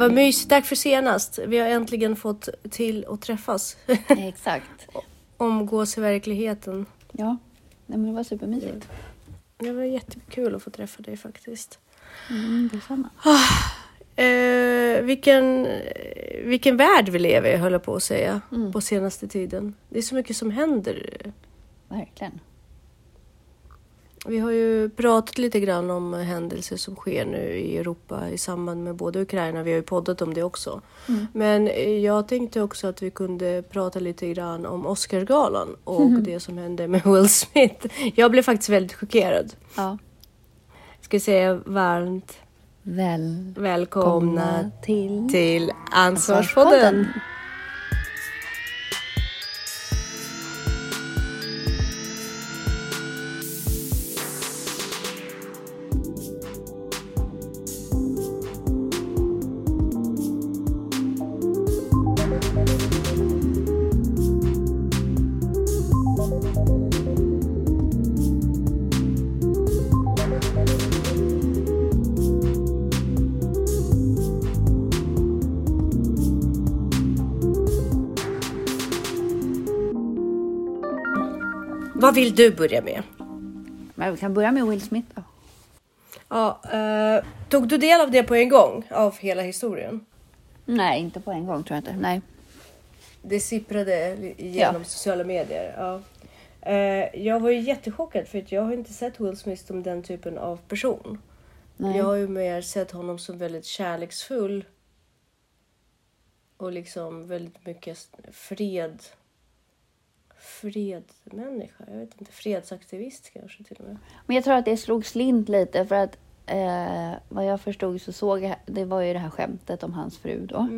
Vad mysigt. Tack för senast. Vi har äntligen fått till att träffas. Exakt. Omgås i verkligheten. Ja, Nej, men det var supermysigt. Det var jättekul att få träffa dig faktiskt. Mm, detsamma. Eh, vilken, vilken värld vi lever i, höll jag på att säga, Mm. på senaste tiden. Det är så mycket som händer. Verkligen. Vi har ju pratat lite grann om händelser som sker nu i Europa i samband med både Ukraina, vi har ju poddat om det också. Mm. Men eh, jag tänkte också att vi kunde prata lite grann om Oscarsgalan och det som hände med Will Smith. Jag blev faktiskt väldigt chockerad. Ja. Ska säga varmt Välkomna välkomna till till Ansvarspodden. Vad vill du börja med? Men vi kan börja med Will Smith då. Ja, eh, tog du del av det på en gång? Av hela historien? Nej, inte på en gång tror jag inte. Nej. Det sipprade genom Ja. sociala medier. Ja. Eh, jag var ju jättechockad för att jag har inte sett Will Smith som den typen av person. Nej. Jag har ju mer sett honom som väldigt kärleksfull. Och liksom väldigt mycket fred. Fredmänniska, jag vet inte. Fredsaktivist kanske till och med. Men jag tror att det slog slint lite för att eh, vad jag förstod så såg jag, det var ju det här skämtet om hans fru då.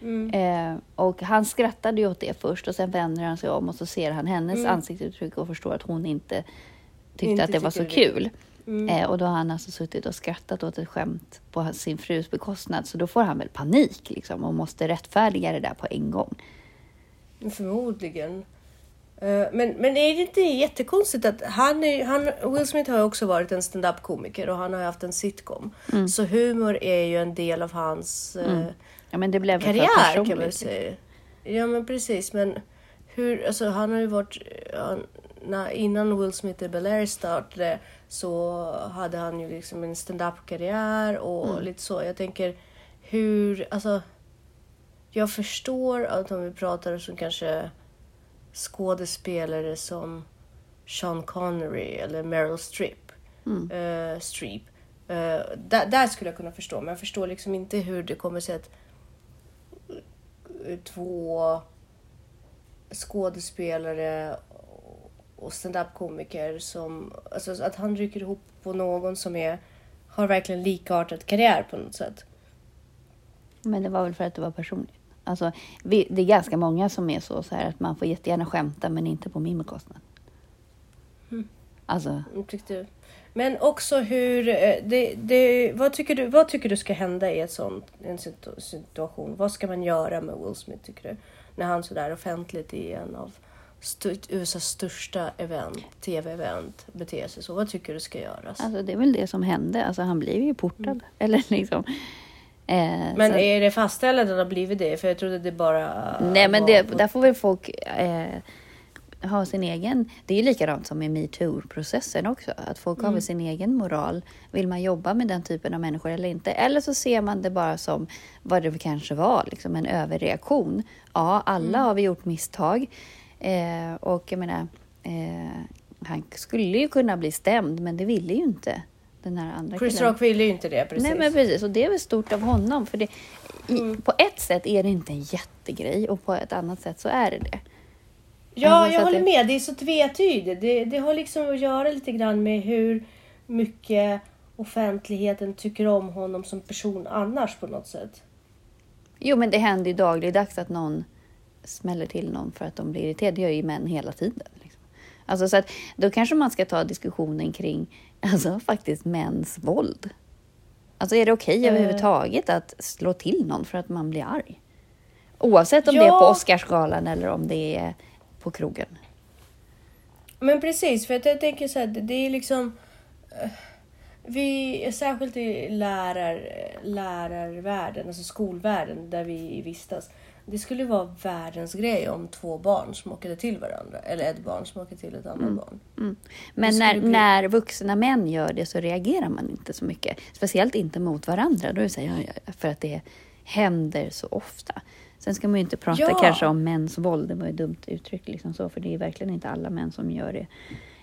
Mm. Eh, och han skrattade ju åt det först och sen vänder han sig om och så ser han hennes Mm. ansiktsuttryck och förstår att hon inte tyckte Inte att det var så det. kul. Mm. Eh, och då har han alltså suttit och skrattat åt ett skämt på sin frus bekostnad. Så då får han väl panik liksom och måste rättfärdiga det där på en gång. Förmodligen. Eh, Men, men är det inte jättekonstigt att han, är, han Will Smith har också varit en stand-up komiker och han har haft en sitcom. Mm. Så humor är ju en del av hans eh, Ja, men det blev karriär kan man säga. Ja men precis men hur, alltså han har ju varit, när, innan Will Smith i Bel Air startade så hade han ju liksom en stand-up karriär och Mm. lite så. Jag tänker hur, alltså jag förstår att om vi pratar som kanske skådespelare som Sean Connery eller Meryl Streep. Mm. eh, Streep. Eh, där, där skulle jag kunna förstå, men jag förstår liksom inte hur det kommer sig att eh, två skådespelare och stand-up-komiker som... Alltså att han rycker ihop på någon som är, har verkligen likartad karriär på något sätt. Men det var väl för att det var personligt. Alltså, vi, det är ganska många som är så, så här att man får jättegärna skämta men inte på min bekostnad. Mm. Alltså, Mm, Tyckte. Men också hur... eh, Det, det, vad, tycker du, vad tycker du ska hända i ett sånt, en situ- situation? Vad ska man göra med Will Smith tycker du? När han sådär offentligt i en av stu, USAs största event, tv-event beter sig så. Vad tycker du ska göras? alltså det är väl det som hände. Alltså han blev ju portad. Eller liksom. Eh, Mm. Men så- är det fastställt att han har blivit det? För jag trodde det bara... Nej, men det, där får väl folk eh, ha sin egen... Det är ju likadant som i metoo-processen också. Att folk Mm. har väl sin egen moral. Vill man jobba med den typen av människor eller inte? Eller så ser man det bara som vad det kanske var, liksom en överreaktion. Ja, alla Mm. har vi gjort misstag. Eh, och jag menar, eh, han skulle ju kunna bli stämd, men det ville ju inte den här andra Chris killen. Rock ville ju inte det precis. Nej men precis, och det är väl stort av honom. För det, i, På ett sätt är det inte en jättegrej och på ett annat sätt så är det det. Ja, Alltså, så jag håller det- med. Det är så tvetydigt. Det, det har liksom att göra lite grann med hur mycket offentligheten tycker om honom som person annars på något sätt. Jo men det händer ju dagligdags att någon smäller till någon för att de blir irriterade. Det gör ju män hela tiden. Liksom. Alltså, så att, då kanske man ska ta diskussionen kring alltså, faktiskt mäns våld. Alltså är det okej Eh. överhuvudtaget att slå till någon för att man blir arg? Oavsett om det är Ja. på Oscarsgalan eller om det är på krogen. Men precis, för att jag tänker så här, det- är liksom... eh, vi, särskilt i lärar, lärarvärlden, alltså skolvärlden där vi vistas. Det skulle vara världens grej om två barn smakade till varandra. Eller ett barn smakade till ett annat barn. Mm. Men när, bli- när vuxna män gör det så reagerar man inte så mycket. Speciellt inte mot varandra. Då är det så här, ja, ja, för att det händer så ofta. Sen ska man ju inte prata Ja. kanske om mäns våld. Det var ju dumt uttryck liksom så. För det är verkligen inte alla män som gör det.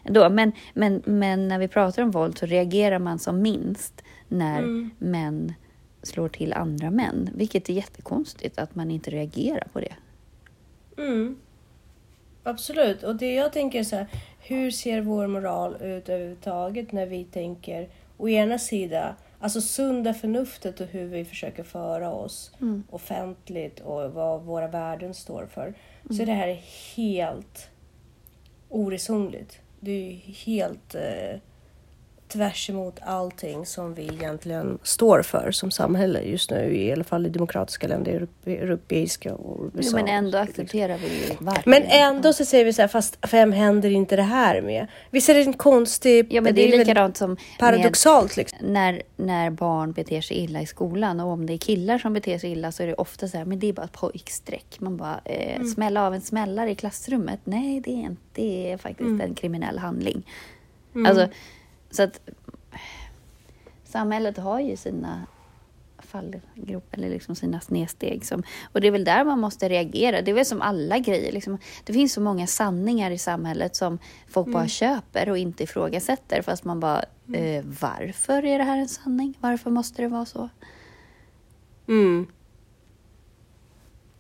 Ändå. Men, men, men när vi pratar om våld så reagerar man som minst när Mm. män slår till andra män. Vilket är jättekonstigt att man inte reagerar på det. Mm. Absolut. Och det jag tänker är så här, hur ser vår moral ut överhuvudtaget när vi tänker å ena sida, alltså sunda förnuftet och hur vi försöker föra oss offentligt och vad våra värden står för. Så det här är helt oresonligt. Det är ju helt eh, tvärs emot allting som vi egentligen står för som samhälle just nu, i alla fall i demokratiska länder, europe, europeiska och USA. Jo, men ändå accepterar vi ju varje. Men ändå så säger vi så här, fast vem händer inte det här med? Visst är det en konstig... Ja, men det är väldigt likadant som med paradoxalt liksom. när, när barn beter sig illa i skolan och om det är killar som beter sig illa så är det ofta så här, men det är bara ett pojkstreck. Man bara, eh, Mm. smälla av en smällare i klassrummet. Nej, det är, inte, det är faktiskt Mm. en kriminell handling. Alltså, så att samhället har ju sina fallgropar eller liksom sina snedsteg. Som, och det är väl där man måste reagera. Det är väl som alla grejer. Liksom, det finns så många sanningar i samhället som folk bara köper och inte ifrågasätter. Fast man bara, eh, varför är det här en sanning? Varför måste det vara så? Mm.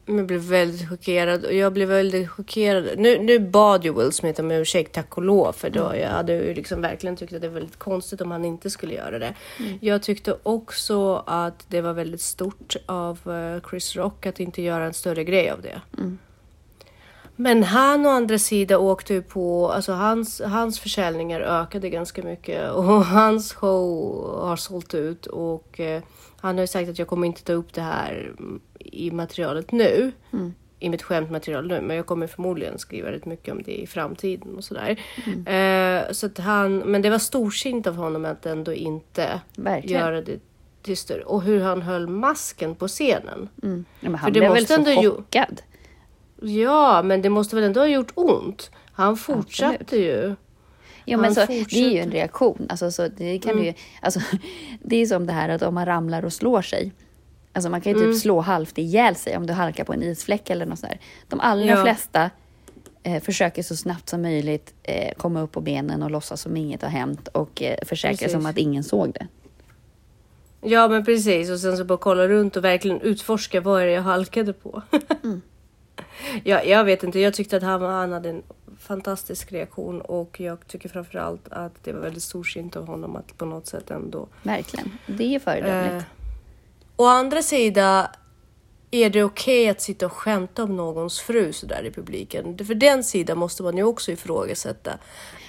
Jag blev väldigt chockerad och jag blev väldigt chockerad. Nu, nu bad ju Will Smith om ursäkt, tack och lov, för då jag hade ju liksom verkligen tyckt att det var väldigt konstigt om han inte skulle göra det. Jag tyckte också att det var väldigt stort av eh, Chris Rock att inte göra en större grej av det. Men han å andra sidan åkte ju på, alltså hans, hans försäljningar ökade ganska mycket och hans show har sålt ut och eh, han har ju sagt att jag kommer inte ta upp det här i materialet nu, i mitt skämtmaterial nu, men jag kommer förmodligen skriva rätt mycket om det i framtiden och sådär. Eh, så att han, men det var storsint av honom att ändå inte Verkligen. göra det till större. Och hur han höll masken på scenen. Mm. Ja, För han det blev väl måste så ändå ju- chockad. Ja, men det måste väl ändå ha gjort ont? Han fortsatte Absolut. ju. Ja, men så, det är ju en reaktion. Alltså, så det, kan Mm. ju, alltså, det är som det här att om man ramlar och slår sig. Alltså man kan ju Mm. typ slå halvt ihjäl sig om du halkar på en isfläck eller något sånt där. De allra Ja. flesta eh, försöker så snabbt som möjligt eh, komma upp på benen och låtsas som inget har hänt och eh, försäkra sig om att ingen såg det. Ja, men precis. Och sen så bara kolla runt och verkligen utforska vad är det jag halkade på. ja, jag vet inte, jag tyckte att han, han hade en fantastisk reaktion och jag tycker framförallt att det var väldigt storsint av honom att på något sätt ändå Verkligen. Det är föredömligt. Eh, å andra sidan är det okej att sitta och skämta om någons fru sådär i publiken? För den sidan måste man ju också ifrågasätta.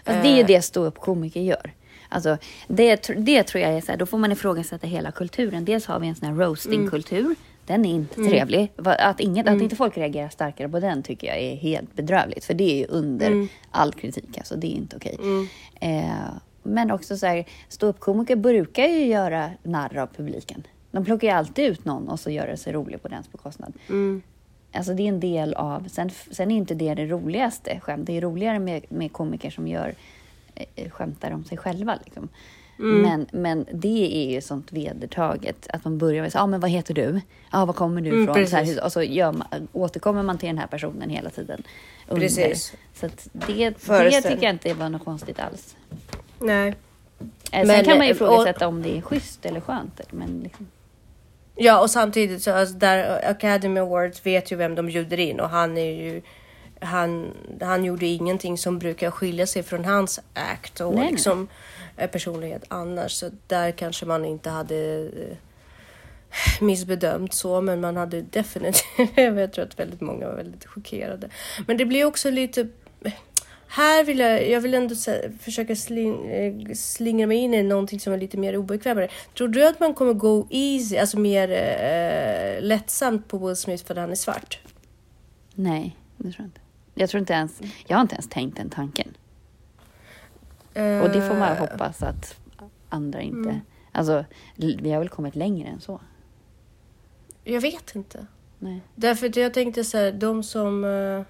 Fast det är ju Eh, det ståuppkomiker gör. Alltså, det, det tror jag är så här, då får man ifrågasätta hela kulturen. Dels har vi en sån här roasting-kultur. Den är inte trevlig. Va- Att, inget, att inte folk reagerar starkare på den tycker jag är helt bedrövligt. För det är ju under all kritik. Alltså, det är inte okej. Eh, men också så här, ståuppkomiker brukar ju göra narr av publiken. De plockar ju alltid ut någon och så gör det sig rolig på dens bekostnad. Alltså det är en del av, sen, sen är inte det det roligaste skämt. Det är roligare med, med komiker som gör eh, skämtar om sig själva. Liksom. Men, men det är ju sånt vedertaget att man börjar med så, ah, men vad heter du? Ja, var kommer du Mm, ifrån? så här, och så gör man, återkommer man till den här personen hela tiden. under. Precis. Så det, det tycker jag inte var något konstigt alls. Nej. Eh, Sen Men, kan man ju eh, ifrågasätta om det är schysst eller skönt. Men liksom, Ja, och samtidigt så alltså, där Academy Awards vet ju vem de bjuder in och han är ju han, han gjorde ingenting som brukar skilja sig från hans act och Nej, nej. liksom eh, Eh, personlighet annars. Så där kanske man inte hade eh, missbedömt så, men man hade definitivt, jag tror att väldigt många var väldigt chockerade. Men det blir också lite, här vill jag, jag vill ändå försöka sling, eh, slingra mig in i någonting som är lite mer obekvämare. Tror du att man kommer gå easy, alltså mer eh, lättsamt på Will Smith för att han är svart? nej, det tror jag inte. Jag tror inte ens, jag har inte ens tänkt den tanken. Och det får man Eh, hoppas att andra inte... Alltså, l- vi har väl kommit längre än så? Jag vet inte. Nej. Därför att jag tänkte så här, de som... eh,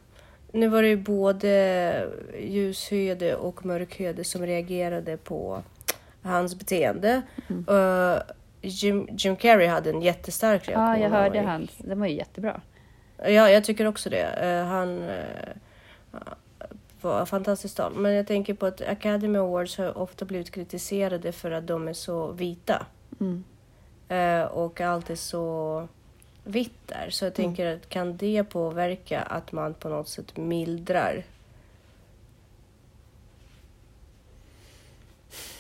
Nu var det ju både ljushyade och mörkhyade som reagerade på hans beteende. Eh, Jim, Jim Carrey hade en jättestark reaktion. Ja, jag hörde hans. Den var ju jättebra. Ja, jag tycker också det. Han var fantastiskt tal. Men jag tänker på att Academy Awards har ofta blivit kritiserade för att de är så vita. Mm. Eh, och allt är så vitt där. Så jag tänker att kan det påverka att man på något sätt mildrar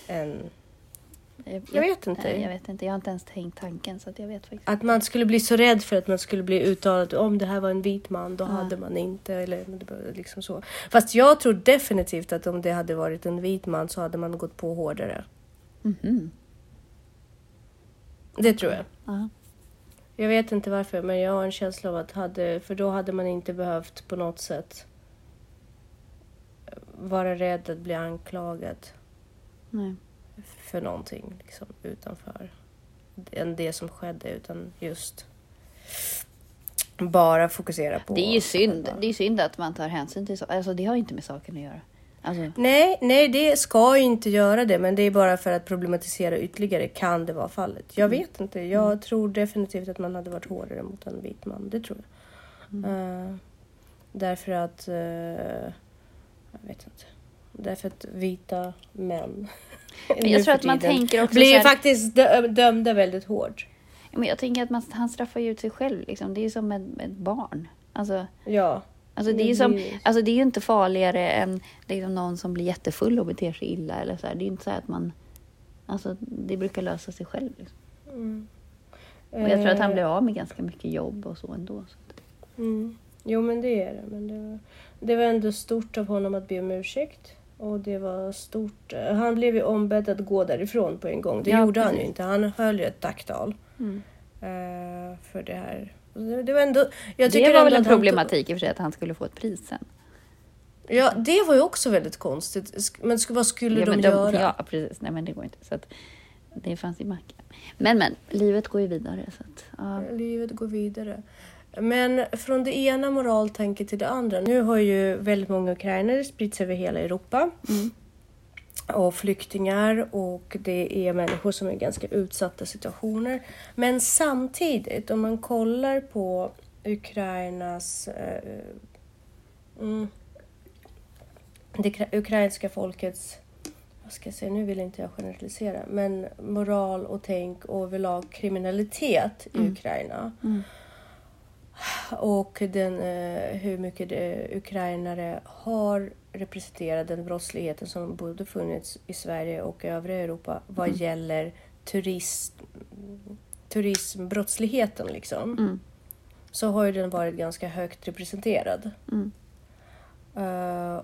en... Jag vet inte. Jag vet inte. Jag har inte ens tänkt tanken så att jag vet faktiskt. Att man skulle bli så rädd för att man skulle bli uttalad om det här var en vit man, då Ja. hade man inte. Eller liksom så. Fast jag tror definitivt att om det hade varit en vit man så hade man gått på hårdare. Mhm. Det tror jag. Ja. Jag vet inte varför, men jag har en känsla av att hade, för då hade man inte behövt på något sätt vara rädd att bli anklagad Nej. För någonting liksom, utanför än det som skedde, utan just bara fokusera på... Det är ju synd. själva- Det är synd att man tar hänsyn till så. Alltså det har ju inte med saken att göra. Alltså, Nej, nej, det ska ju inte göra det, men det är bara för att problematisera ytterligare kan det vara fallet. Jag vet inte. Jag tror definitivt att man hade varit hårdare mot en vit man. Det tror jag. Eh, därför att... eh, jag vet inte. Därför att vita män Men jag tror att man tänker också blir ju här- faktiskt dö- dömda väldigt hårt. men jag tänker att man, han straffar ju ut sig själv. Liksom. Det är ju som ett, ett barn. Alltså, Ja. alltså, det, är ju som, alltså, det är inte farligare än liksom, någon som blir jättefull och beter sig illa. Eller så här. Det är ju inte så att man... Alltså, det brukar lösa sig själv. Liksom. Mm. Och jag tror att han Eh, blev av med ganska mycket jobb och så ändå. Så. Mm. Jo, men det är det. Men det, var, det var ändå stort av honom att be om ursäkt. Och det var stort. Han blev ju ombedd att gå därifrån på en gång. Det Ja, gjorde han ju precis. inte. Han höll ju ett tacktal Mm. eh, för det här. Det, det var ändå... Jag Det tycker var ändå väl en problematik i och för sig att han skulle få ett pris sen. Ja, det var ju också väldigt konstigt. Men vad skulle ja, de, men göra? Ja, precis. Nej, men det går inte. Så att det fanns i mackan. Men, men, livet går ju vidare. Så att, ja. Livet går vidare. Men från det ena moraltänket till det andra. Nu har ju väldigt många ukrainare spritts över hela Europa. Mm. Och flyktingar och det är människor som är i ganska utsatta situationer. Men samtidigt, om man kollar på Ukrainas... Eh, mm, det ukra- ukrainska folkets vad ska jag säga, nu vill inte jag generalisera, men moral och tänk och överlag kriminalitet i Ukraina. Mm. Och den, eh, hur mycket det, ukrainare har representerat den brottsligheten som både funnits i Sverige och övriga Europa vad gäller turist, turismbrottsligheten. Liksom. Mm. Så har ju den varit ganska högt representerad. Mm. Eh,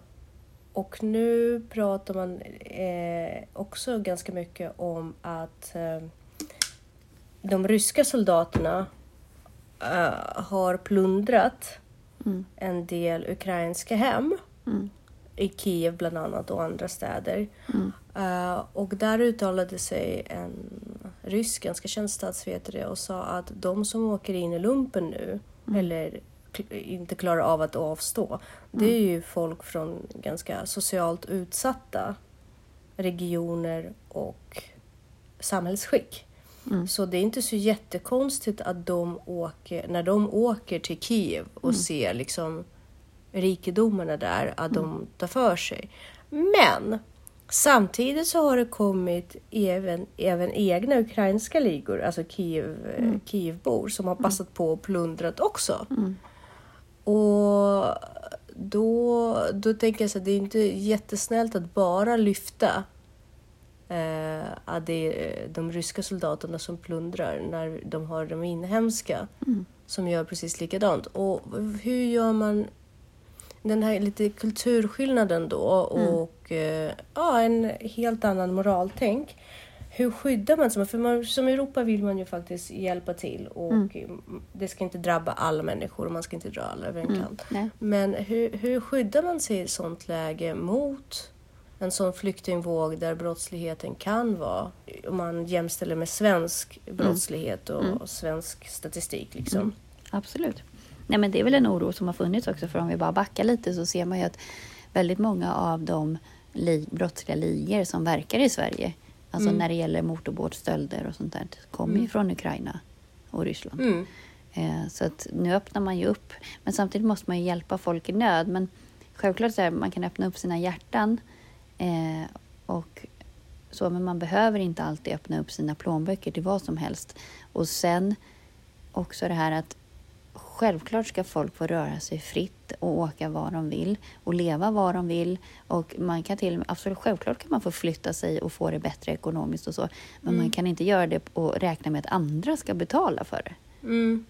och nu pratar man eh, också ganska mycket om att eh, de ryska soldaterna eh, har plundrat Mm. en del ukrainska hem Mm. i Kiev bland annat och andra städer. Mm. Eh, och där uttalade sig en rysk, ganska känd statsvetare och sa att de som åker in i lumpen nu, eller kl- inte klarar av att avstå, det är ju folk från ganska socialt utsatta regioner och samhällsskick. Mm. Så det är inte så jättekonstigt att de åker, när de åker till Kiev och ser liksom rikedomarna där, att de tar för sig. Men samtidigt så har det kommit även, även egna ukrainska ligor, alltså Kiev, mm. Kievbor, som har passat på och plundrat också. Mm. Och då, då tänker jag så att det är inte jättesnällt att bara lyfta eh, att det är de ryska soldaterna som plundrar när de har de inhemska Mm. som gör precis likadant. Och hur gör man den här lite kulturskillnaden då och eh, ja, en helt annan moraltänk. Hur skyddar man sig? För man, som Europa vill man ju faktiskt hjälpa till och Mm. det ska inte drabba alla människor och man ska inte dra alla över en Mm. kant. Men hur, hur skyddar man sig i ett sånt läge mot en sån flyktingvåg där brottsligheten kan vara, om man jämställer med svensk brottslighet och Mm. svensk statistik. Liksom. Mm. Absolut. Nej, men det är väl en oro som har funnits också, för om vi bara backar lite så ser man ju att väldigt många av de li- brottsliga ligor som verkar i Sverige, alltså Mm. när det gäller motorbåtsstölder och sånt där, kommer ju Mm. från Ukraina och Ryssland. Mm. Eh, Så att nu öppnar man ju upp. Men samtidigt måste man ju hjälpa folk i nöd. Men självklart så här, man kan öppna upp sina hjärtan. Eh, och så, men man behöver inte alltid öppna upp sina plånböcker till vad som helst. Och sen också det här att självklart ska folk få röra sig fritt och åka var de vill och leva var de vill. Och man kan till med, absolut självklart kan man få flytta sig och få det bättre ekonomiskt och så. Men man kan inte göra det och räkna med att andra ska betala för det. Mm.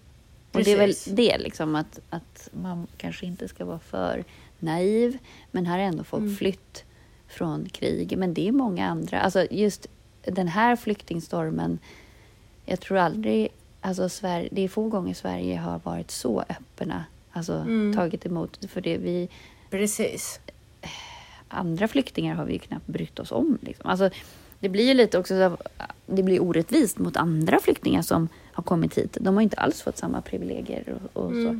Och det är väl det, liksom, att, att man kanske inte ska vara för naiv. Men här har ändå folk Mm. flytt från krig. Men det är många andra. Alltså just den här flyktingstormen. Jag tror aldrig, alltså Sverige, det är få gånger Sverige har varit så öppna. Alltså Mm. tagit emot. För det vi, Precis. andra flyktingar har vi ju knappt brytt oss om. Liksom. Alltså, det blir ju lite också så, det blir orättvist mot andra flyktingar som har kommit hit. De har inte alls fått samma privilegier och, och så.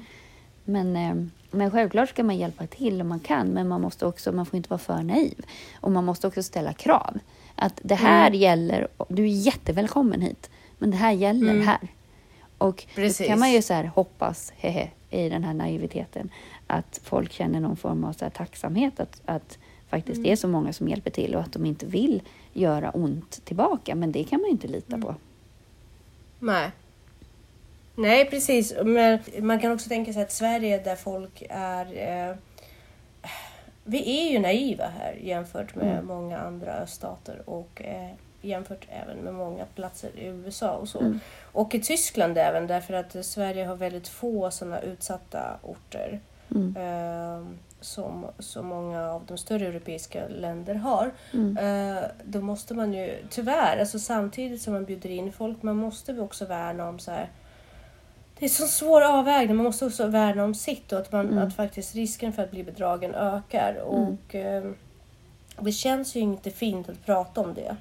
Men, eh, men självklart ska man hjälpa till om man kan, men man måste också, man får inte vara för naiv. Och man måste också ställa krav. Att det här Mm. gäller, du är jättevälkommen hit, men det här gäller Mm. här. Och då Precis. kan man ju så här hoppas, hehe, i den här naiviteten, att folk känner någon form av så tacksamhet att, att faktiskt Mm. det är så många som hjälper till och att de inte vill göra ont tillbaka. Men det kan man ju inte lita Mm. på. Nej. Nej, precis. Men man kan också tänka sig att Sverige där folk är... Eh, vi är ju naiva här jämfört med Mm. många andra öststater och eh, jämfört även med många platser i USA och så. Mm. Och i Tyskland även därför att Sverige har väldigt få sådana utsatta orter. Mm. eh, som så många av de större europeiska länder har. Mm. Eh, då måste man ju tyvärr, alltså samtidigt som man bjuder in folk, man måste också värna om så här. Det är så svår avvägning, man måste också värna om sitt och att, man, Mm. att faktiskt risken för att bli bedragen ökar. Och eh, det känns ju inte fint att prata om det.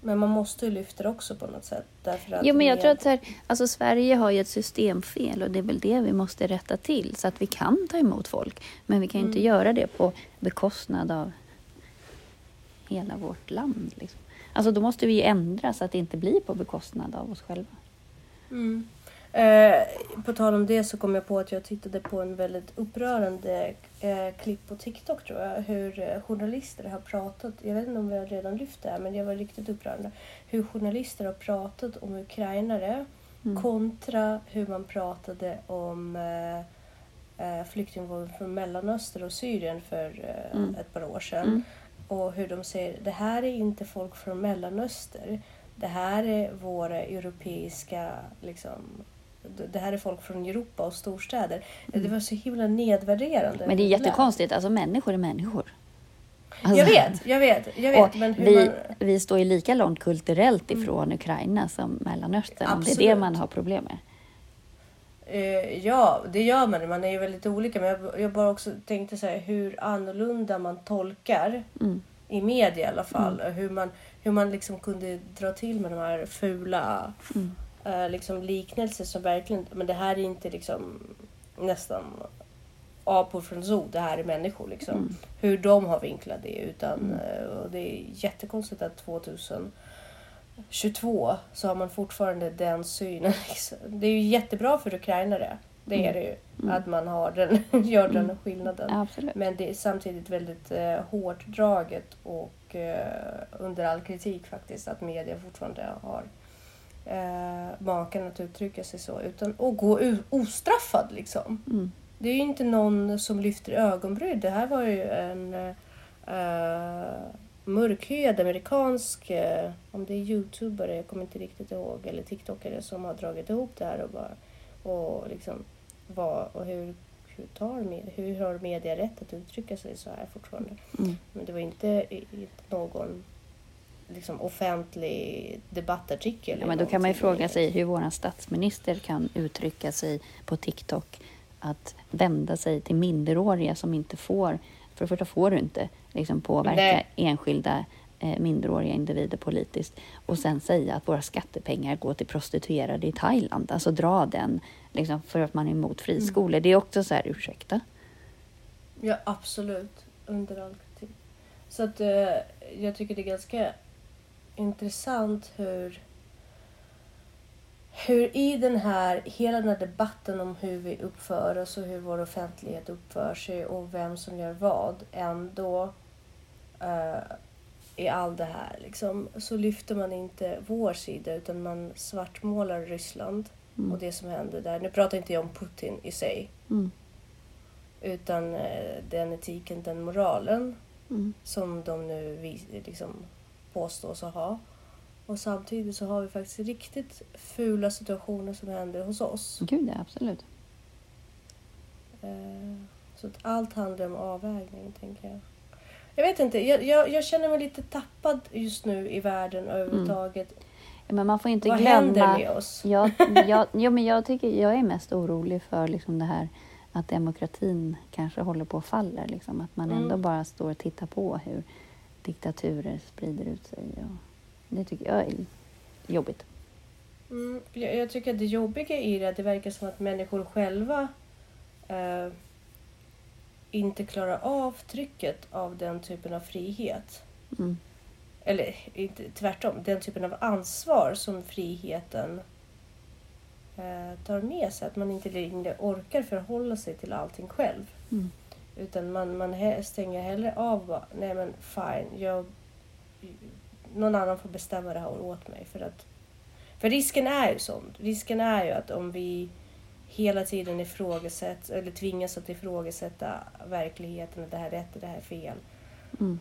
Men man måste ju lyfta det också på något sätt. Därför att Jo, men jag tror att så här, alltså Sverige har ju ett systemfel och det är väl det vi måste rätta till så att vi kan ta emot folk. Men vi kan ju inte Mm. göra det på bekostnad av hela vårt land. Liksom. Alltså då måste vi ju ändra så att det inte blir på bekostnad av oss själva. Mm. Eh, på tal om det så kom jag på att jag tittade på en väldigt upprörande eh, klipp på TikTok tror jag. Hur eh, journalister har pratat, jag vet inte om vi har redan lyft det här men det var riktigt upprörande. Hur journalister har pratat om ukrainare Mm. kontra hur man pratade om eh, eh, flyktingvågen från Mellanöstern och Syrien för eh, Mm. ett par år sedan. Mm. Och hur de säger, det här är inte folk från Mellanöstern. Det här är våra europeiska, liksom, det- här är folk från Europa och storstäder. Det var så himla nedvärderande. Mm. Men det är jättekonstigt, alltså människor är människor. Alltså, Jag vet, jag vet, jag vet. Men vi, man... vi står ju lika långt kulturellt ifrån Ukraina som Mellanöstern, om det är det Absolut. man har problem med. Eh, ja, det gör man. Man är ju väldigt olika. Men jag, jag bara också tänkte så här, hur annorlunda man tolkar Mm. i media i alla fall. och Hur man, hur man liksom kunde dra till med de här fula Mm. Eh, liksom liknelser som verkligen, men det här är inte liksom nästan apor från zoo, det här är människor liksom. Mm. Hur de har vinklat det utan, eh, och det är jättekonstigt att 2022 så har man fortfarande den synen. Liksom. Det är ju jättebra för ukrainare, det är det ju, att man har den, gör den skillnaden. Absolut. Men det är samtidigt väldigt eh, hårt draget och eh, under all kritik faktiskt att media fortfarande har eh, makan att uttrycka sig så utan att gå ostraffad liksom. Mm. Det är ju inte någon som lyfter ögonbryn. Det här var ju en eh, mörkhyad amerikansk, eh, om det är youtubare, jag kommer inte riktigt ihåg, eller tiktokare som har dragit ihop det här och bara och liksom vad och hur hur, tar med, hur har media rätt att uttrycka sig så här fortfarande? Mm. Men det var inte, inte någon liksom, offentlig debattartikel. Ja, men då kan man ju någonting. fråga sig hur vår statsminister kan uttrycka sig på TikTok att vända sig till minderåriga som inte får För det första får du inte liksom, påverka Nej. enskilda eh, minderåriga individer politiskt och sen säga att våra skattepengar går till prostituerade i Thailand. Alltså dra den liksom, för att man är emot friskolor. Det är också så här, ursäkta. Ja, absolut. Under all kritik. Så att eh, jag tycker det är ganska intressant hur hur i den här, hela den här debatten om hur vi uppför oss och hur vår offentlighet uppför sig och vem som gör vad ändå eh, i allt det här liksom, så lyfter man inte vår sida utan man svartmålar Ryssland Mm. och det som händer där. Nu pratar inte jag om Putin i sig Mm. utan eh, den etiken, den moralen Mm. som de nu liksom påstås att ha. Och samtidigt så har vi faktiskt riktigt fula situationer som händer hos oss. Gud, ja, absolut. Eh, Så att allt handlar om avvägning, tänker jag. Jag vet inte, jag, jag, jag känner mig lite tappad just nu i världen överhuvudtaget. Ja, men man får inte Vad glömma... händer med oss? Jag, jag, jo, men jag, tycker, jag är mest orolig för liksom det här att demokratin kanske håller på att falla. Liksom. Att man ändå Mm. bara står och tittar på hur diktaturer sprider ut sig. Och det tycker jag är jobbigt. Mm, jag, jag tycker att det jobbiga i det är att det verkar som att människor själva eh, inte klarar av trycket av den typen av frihet. Mm. Eller inte, tvärtom, den typen av ansvar som friheten eh, tar med sig. Att man inte längre orkar förhålla sig till allting själv. Mm. Utan man, man stänger hellre av bara, nej men fine, jag, någon annan får bestämma det här åt mig. För, att, för risken är ju sån. Risken är ju att om vi hela tiden ifrågasätter, eller tvingas att ifrågasätta verkligheten, att det här är rätt och det här är fel. Mm.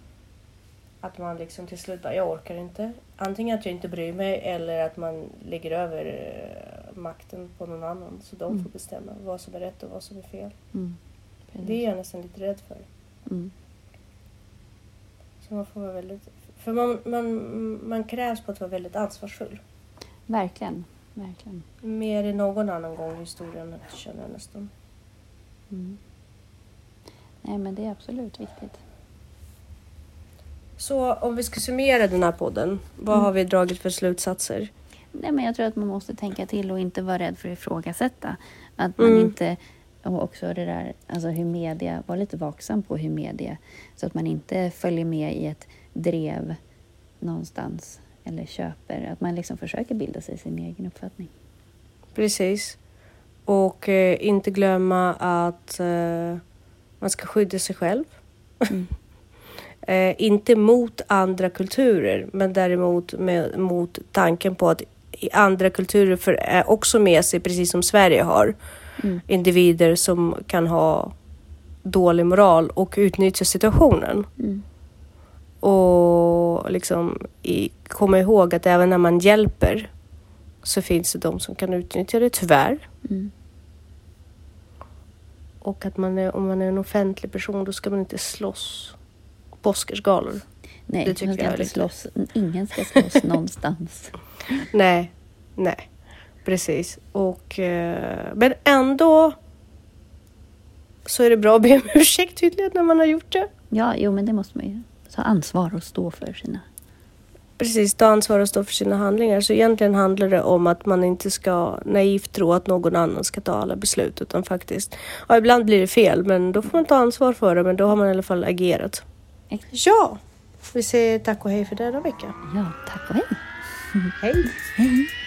Att man liksom till slut bara, jag orkar inte. Antingen att jag inte bryr mig eller att man lägger över eh, makten på någon annan. Så de Mm. får bestämma vad som är rätt och vad som är fel. Mm. Precis. Det är jag nästan lite rädd för. Mm. Så man får vara väldigt... För man, man, man krävs på att vara väldigt ansvarsfull. Verkligen. Verkligen. Mer än någon annan gång i historien känner jag nästan. Mm. Nej, men det är absolut viktigt. Så om vi ska summera den här podden, vad Mm. har vi dragit för slutsatser? Nej, men jag tror att man måste tänka till och inte vara rädd för att ifrågasätta. Att man Mm. inte... Och också det där, alltså hur media... Var lite vaksam på hur media... Så att man inte följer med i ett drev någonstans eller köper. Att man liksom försöker bilda sig sin egen uppfattning. Precis. Och eh, inte glömma att eh, man ska skydda sig själv. Mm. eh, inte mot andra kulturer, men däremot med, mot tanken på att andra kulturer för, är också med sig, precis som Sverige har, Mm. individer som kan ha dålig moral och utnyttja situationen. Mm. Och liksom i, komma ihåg att även när man hjälper så finns det de som kan utnyttja det, tyvärr. Mm. Och att man är, om man är en offentlig person då ska man inte slåss på Oscarsgalor. Nej, Det tycker man ska jag inte slåss. Ingen ska slåss någonstans. Nej, nej, precis. Och, eh, men ändå så är det bra att be om ursäkt tydligen när man har gjort det. Ja, jo, men det måste man ju ta ansvar och stå för sina... Precis, ta ansvar och stå för sina handlingar. Så egentligen handlar det om att man inte ska naivt tro att någon annan ska ta alla beslut utan faktiskt, ja ibland blir det fel men då får man ta ansvar för det men då har man i alla fall agerat. Exakt. Ja, vi säger tack och hej för denna vecka. Ja, tack och hej. Hej! Hej.